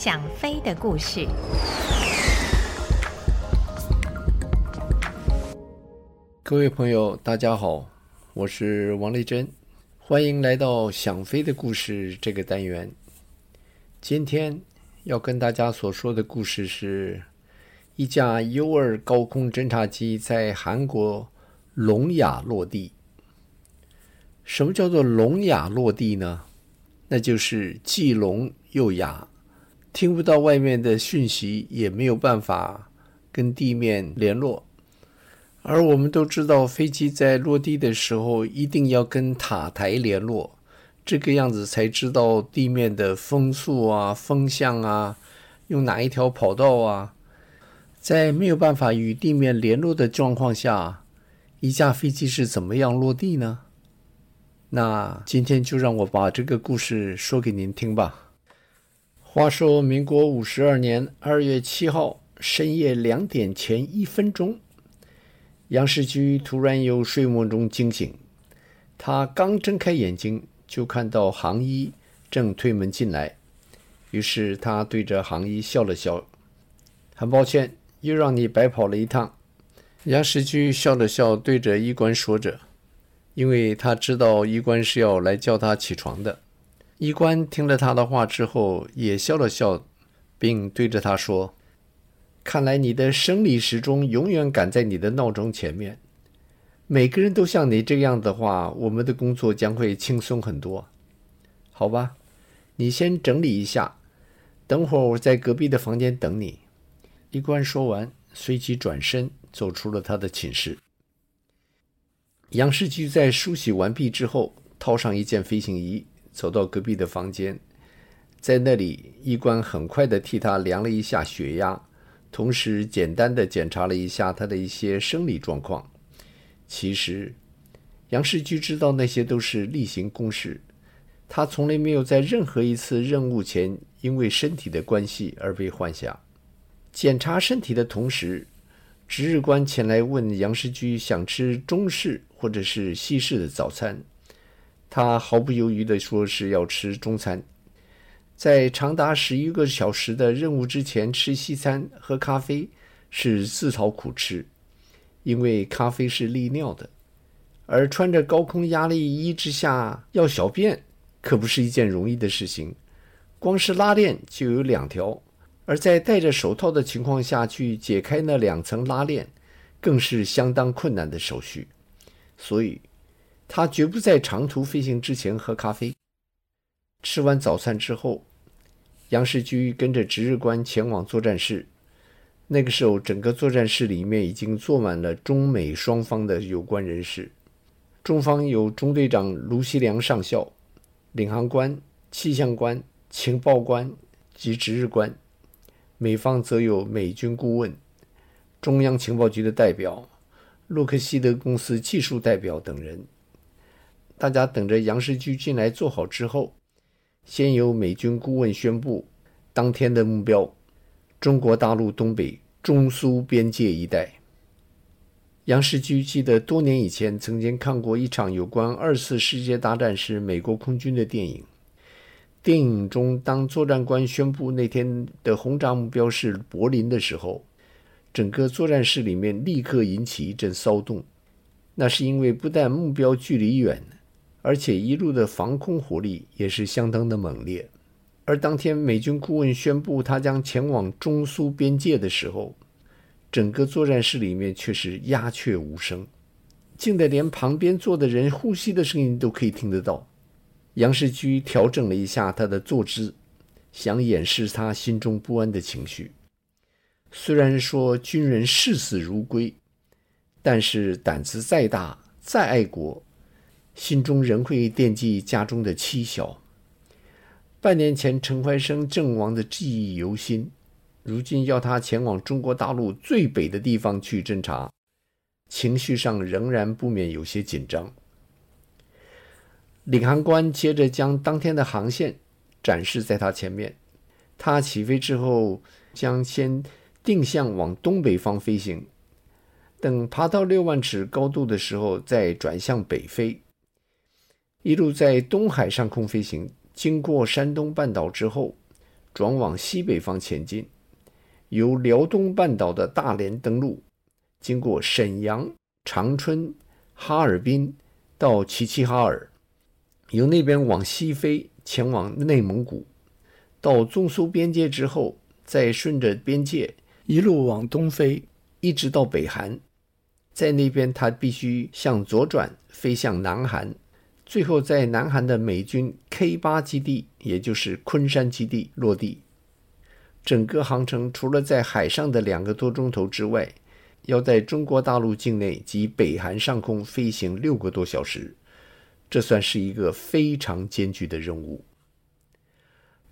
想飞的故事。各位朋友，大家好，我是王丽珍，欢迎来到想飞的故事这个单元。今天要跟大家所说的故事是一架 U-2 高空侦察机在韩国聋哑落地。什么叫做聋哑落地呢？那就是既聋又哑，听不到外面的讯息，也没有办法跟地面联络。而我们都知道，飞机在落地的时候一定要跟塔台联络，这个样子才知道地面的风速啊、风向啊，用哪一条跑道啊。在没有办法与地面联络的状况下，一架飞机是怎么样落地呢？那今天就让我把这个故事说给您听吧。话说，民国五十二年二月七号深夜两点前一分钟，杨世居突然由睡梦中惊醒。他刚睁开眼睛，就看到行医正推门进来。于是他对着行医笑了笑：“很抱歉，又让你白跑了一趟。”杨世居笑了笑，对着医官说着。因为他知道医官是要来叫他起床的，医官听了他的话之后也笑了笑，并对着他说：“看来你的生理时钟永远赶在你的闹钟前面。每个人都像你这样的话，我们的工作将会轻松很多。好吧，你先整理一下，等会儿我在隔壁的房间等你。”医官说完，随即转身走出了他的寝室。杨世駒在梳洗完毕之后，套上一件飞行衣，走到隔壁的房间。在那里，医官很快地替他量了一下血压，同时简单地检查了一下他的一些生理状况。其实，杨世居知道那些都是例行公事，他从来没有在任何一次任务前因为身体的关系而被换下。检查身体的同时，值日官前来问杨世居想吃中式或者是西式的早餐，他毫不犹豫地说是要吃中餐。在长达十一个小时的任务之前吃西餐喝咖啡是自讨苦吃，因为咖啡是利尿的，而穿着高空压力衣之下要小便可不是一件容易的事情，光是拉链就有两条。而在戴着手套的情况下去解开那两层拉链，更是相当困难的手续。所以，他绝不在长途飞行之前喝咖啡。吃完早餐之后，杨世居跟着值日官前往作战室。那个时候，整个作战室里面已经坐满了中美双方的有关人士。中方有中队长卢锡良上校、领航官、气象官、情报官及值日官。美方则有美军顾问、中央情报局的代表、洛克希德公司技术代表等人。大家等着杨世駒进来坐好之后，先由美军顾问宣布当天的目标：中国大陆东北中苏边界一带。杨世駒记得多年以前曾经看过一场有关二次世界大战时美国空军的电影。电影中，当作战官宣布那天的轰炸目标是柏林的时候，整个作战室里面立刻引起一阵骚动。那是因为不但目标距离远，而且一路的防空火力也是相当的猛烈。而当天美军顾问宣布他将前往中苏边界的时候，整个作战室里面却是鸦雀无声，静得连旁边坐的人呼吸的声音都可以听得到。杨世駒调整了一下他的坐姿，想掩饰他心中不安的情绪。虽然说军人视死如归，但是胆子再大、再爱国，心中仍会惦记家中的妻小。半年前陈怀生阵亡的记忆犹新，如今要他前往中国大陆最北的地方去侦察，情绪上仍然不免有些紧张。领航官接着将当天的航线展示在他前面。他起飞之后，将先定向往东北方飞行，等爬到六万尺高度的时候，再转向北飞。一路在东海上空飞行，经过山东半岛之后，转往西北方前进，由辽东半岛的大连登陆，经过沈阳、长春、哈尔滨到齐齐哈尔，由那边往西飞，前往内蒙古，到中苏边界之后，再顺着边界一路往东飞，一直到北韩，在那边他必须向左转飞向南韩。最后，在南韩的美军 K 八基地，也就是昆山基地落地。整个航程除了在海上的两个多钟头之外，要在中国大陆境内及北韩上空飞行六个多小时，这算是一个非常艰巨的任务。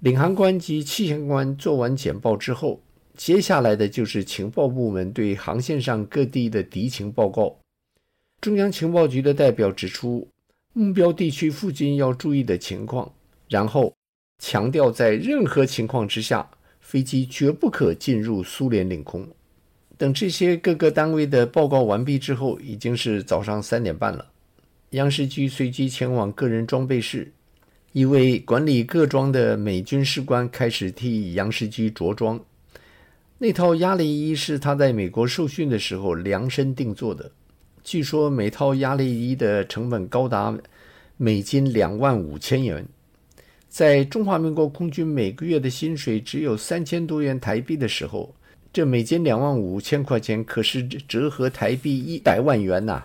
领航官及气象官做完简报之后，接下来的就是情报部门对航线上各地的敌情报告。中央情报局的代表指出，目标地区附近要注意的情况，然后强调在任何情况之下，飞机绝不可进入苏联领空。等这些各个单位的报告完毕之后，已经是早上三点半了。杨世駒随即前往个人装备室，一位管理各装的美军士官开始替杨世駒着装。那套压力衣是他在美国受训的时候量身定做的。据说每套压力衣的成本高达美金两万五千元，在中华民国空军每个月的薪水只有三千多元台币的时候，这美金两万五千块钱可是折合台币一百万元呐！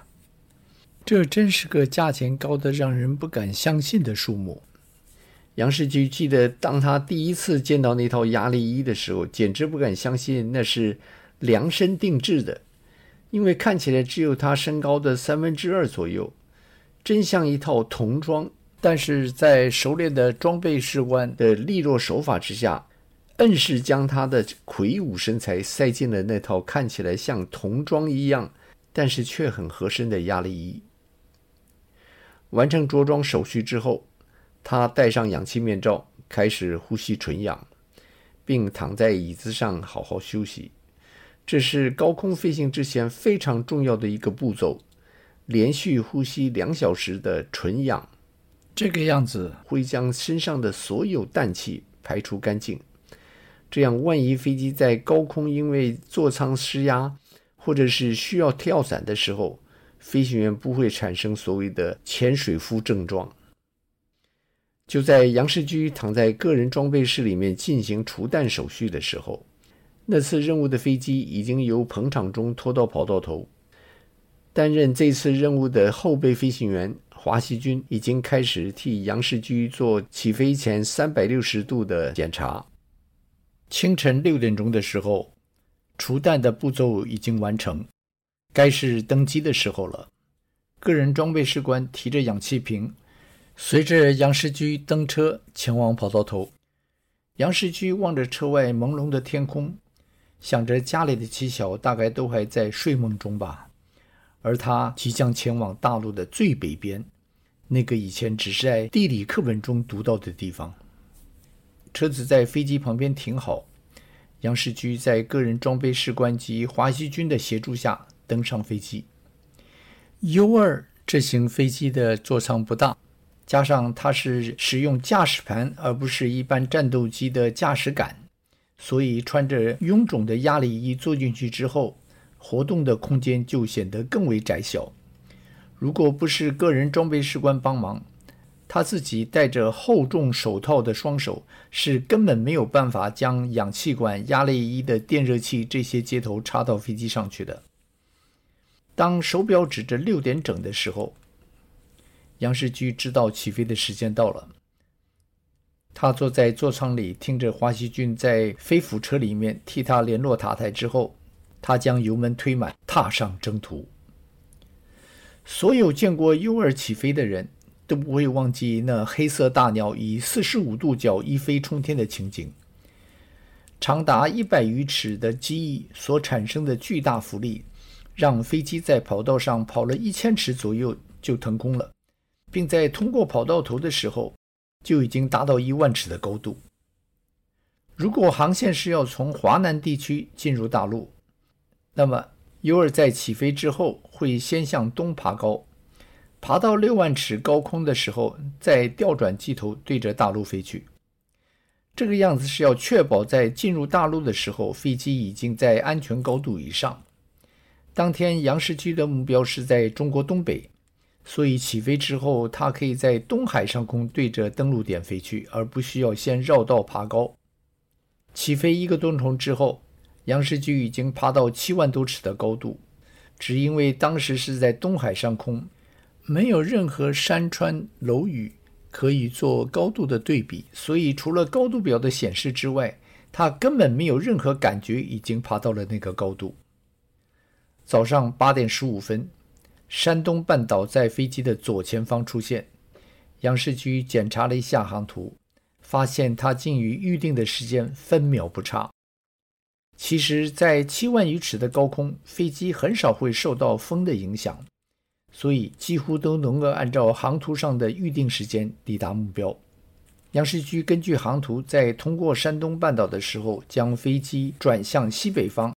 这真是个价钱高的让人不敢相信的数目。杨世菊记得，当他第一次见到那套压力衣的时候，简直不敢相信那是量身定制的。因为看起来只有他身高的三分之二左右，真像一套童装。但是在熟练的装备士官的利落手法之下，硬是将他的魁梧身材塞进了那套看起来像童装一样，但是却很合身的压力衣。完成着装手续之后，他戴上氧气面罩，开始呼吸纯氧，并躺在椅子上好好休息。这是高空飞行之前非常重要的一个步骤，连续呼吸两小时的纯氧，这个样子会将身上的所有氮气排除干净。这样，万一飞机在高空因为座舱失压，或者是需要跳伞的时候，飞行员不会产生所谓的潜水夫症状。就在杨世居躺在个人装备室里面进行除氮手续的时候。那次任务的飞机已经由棚场中拖到跑道头，担任这次任务的后备飞行员华西军已经开始替杨世居做起飞前三百六十度的检查。清晨六点钟的时候，除氮的步骤已经完成，该是登机的时候了。个人装备士官提着氧气瓶，随着杨世居登车前往跑道头。杨世居望着车外朦胧的天空。想着家里的妻小大概都还在睡梦中吧，而他即将前往大陆的最北边，那个以前只是在地理课本中读到的地方。车子在飞机旁边停好，杨世駒在个人装备士官及华西军的协助下登上飞机。U-2 这型飞机的座舱不大，加上它是使用驾驶盘而不是一般战斗机的驾驶杆。所以，穿着臃肿的压力衣坐进去之后，活动的空间就显得更为窄小。如果不是个人装备士官帮忙，他自己戴着厚重手套的双手是根本没有办法将氧气管、压力衣的电热器这些接头插到飞机上去的。当手表指着六点整的时候，杨世居知道起飞的时间到了。他坐在座舱里，听着华西军在飞虎车里面替他联络塔台之后，他将油门推满，踏上征途。所有见过 U-2 起飞的人都不会忘记那黑色大鸟以四十五度角一飞冲天的情景。长达一百余尺的机翼所产生的巨大浮力，让飞机在跑道上跑了一千尺左右就腾空了，并在通过跑道头的时候。就已经达到一万尺的高度。如果航线是要从华南地区进入大陆，那么 U-2 在起飞之后会先向东爬高，爬到六万尺高空的时候，再调转机头对着大陆飞去。这个样子是要确保在进入大陆的时候，飞机已经在安全高度以上。当天杨世駒的目标是在中国东北，所以起飞之后，它可以在东海上空对着登陆点飞去，而不需要先绕道爬高。起飞一个多钟之后，杨世駒已经爬到七万多尺的高度，只因为当时是在东海上空，没有任何山川楼宇可以做高度的对比，所以除了高度表的显示之外，他根本没有任何感觉已经爬到了那个高度。早上八点十五分，山东半岛在飞机的左前方出现，杨世駒检查了一下航图，发现它竟与预定的时间分秒不差。其实，在七万余尺的高空，飞机很少会受到风的影响，所以几乎都能够按照航图上的预定时间抵达目标。杨世駒根据航图，在通过山东半岛的时候，将飞机转向西北方。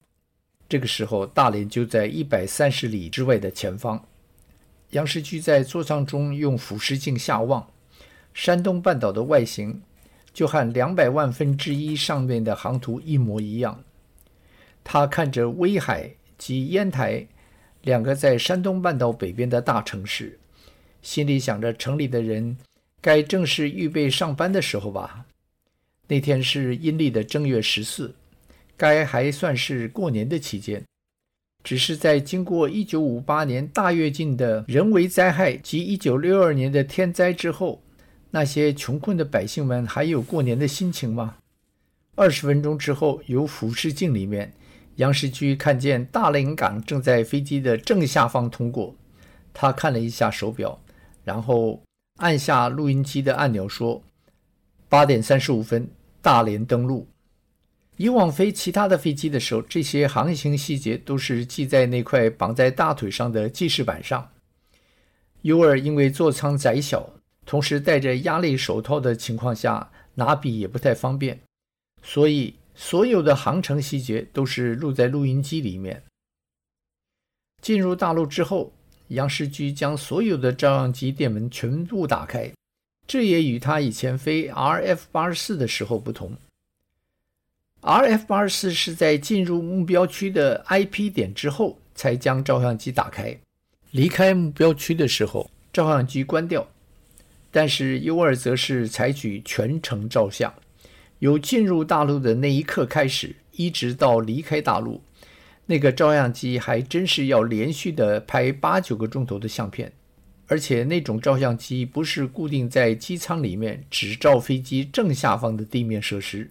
这个时候，大连就在一百三十里之外的前方。杨世駒在座舱中用俯视镜下望，山东半岛的外形就和两百万分之一上面的航图一模一样。他看着威海及烟台两个在山东半岛北边的大城市，心里想着城里的人该正是预备上班的时候吧。那天是阴历的正月十四，该还算是过年的期间。只是在经过一九五八年大跃进的人为灾害及一九六二年的天灾之后，那些穷困的百姓们还有过年的心情吗？二十分钟之后，由俯视镜里面。杨世駒看见大连港正在飞机的正下方通过，他看了一下手表，然后按下录音机的按钮说：“八点三十五分，大连登陆。”以往飞其他的飞机的时候，这些航行细节都是记在那块绑在大腿上的记事板上。尤尔因为座舱窄小，同时戴着压力手套的情况下，拿笔也不太方便，所以。所有的航程细节都是录在录音机里面。进入大陆之后，杨世居将所有的照相机电门全部打开，这也与他以前飞 RF 八十四的时候不同。RF 八十四是在进入目标区的 IP 点之后才将照相机打开，离开目标区的时候照相机关掉。但是 U 二则是采取全程照相。由进入大陆的那一刻开始，一直到离开大陆，那个照相机还真是要连续的拍八九个钟头的相片，而且那种照相机不是固定在机舱里面只照飞机正下方的地面设施，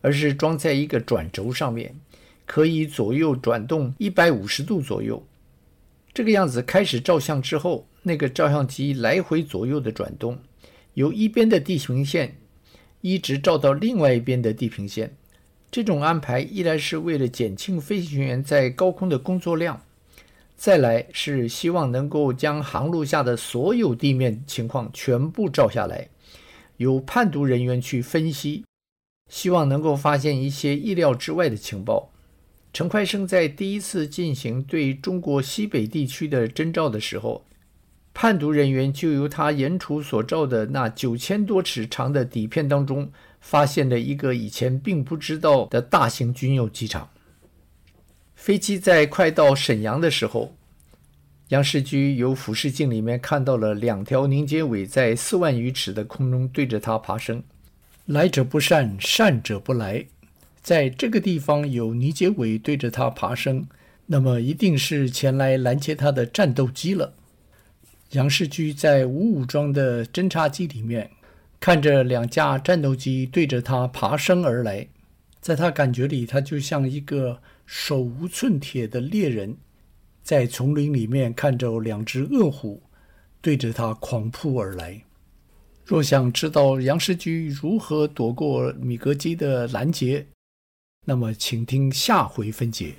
而是装在一个转轴上面，可以左右转动一百五十度左右。这个样子开始照相之后，那个照相机来回左右的转动，由一边的地平线。一直照到另外一边的地平线，这种安排一来是为了减轻飞行员在高空的工作量，再来是希望能够将航路下的所有地面情况全部照下来，由判读人员去分析，希望能够发现一些意料之外的情报。陈快生在第一次进行对中国西北地区的征照的时候。判读人员就由他沿途所照的那九千多尺长的底片当中，发现了一个以前并不知道的大型军用机场。飞机在快到沈阳的时候，杨世駒由俯视镜里面看到了两条凝结尾在四万余尺的空中对着他爬升。来者不善，善者不来。在这个地方有凝结尾对着他爬升，那么一定是前来拦截他的战斗机了。杨世居在无武装的侦察机里面看着两架战斗机对着他爬升而来，在他感觉里，他就像一个手无寸铁的猎人，在丛林里面看着两只饿虎对着他狂扑而来。若想知道杨世驹如何躲过米格机的拦截，那么请听下回分解。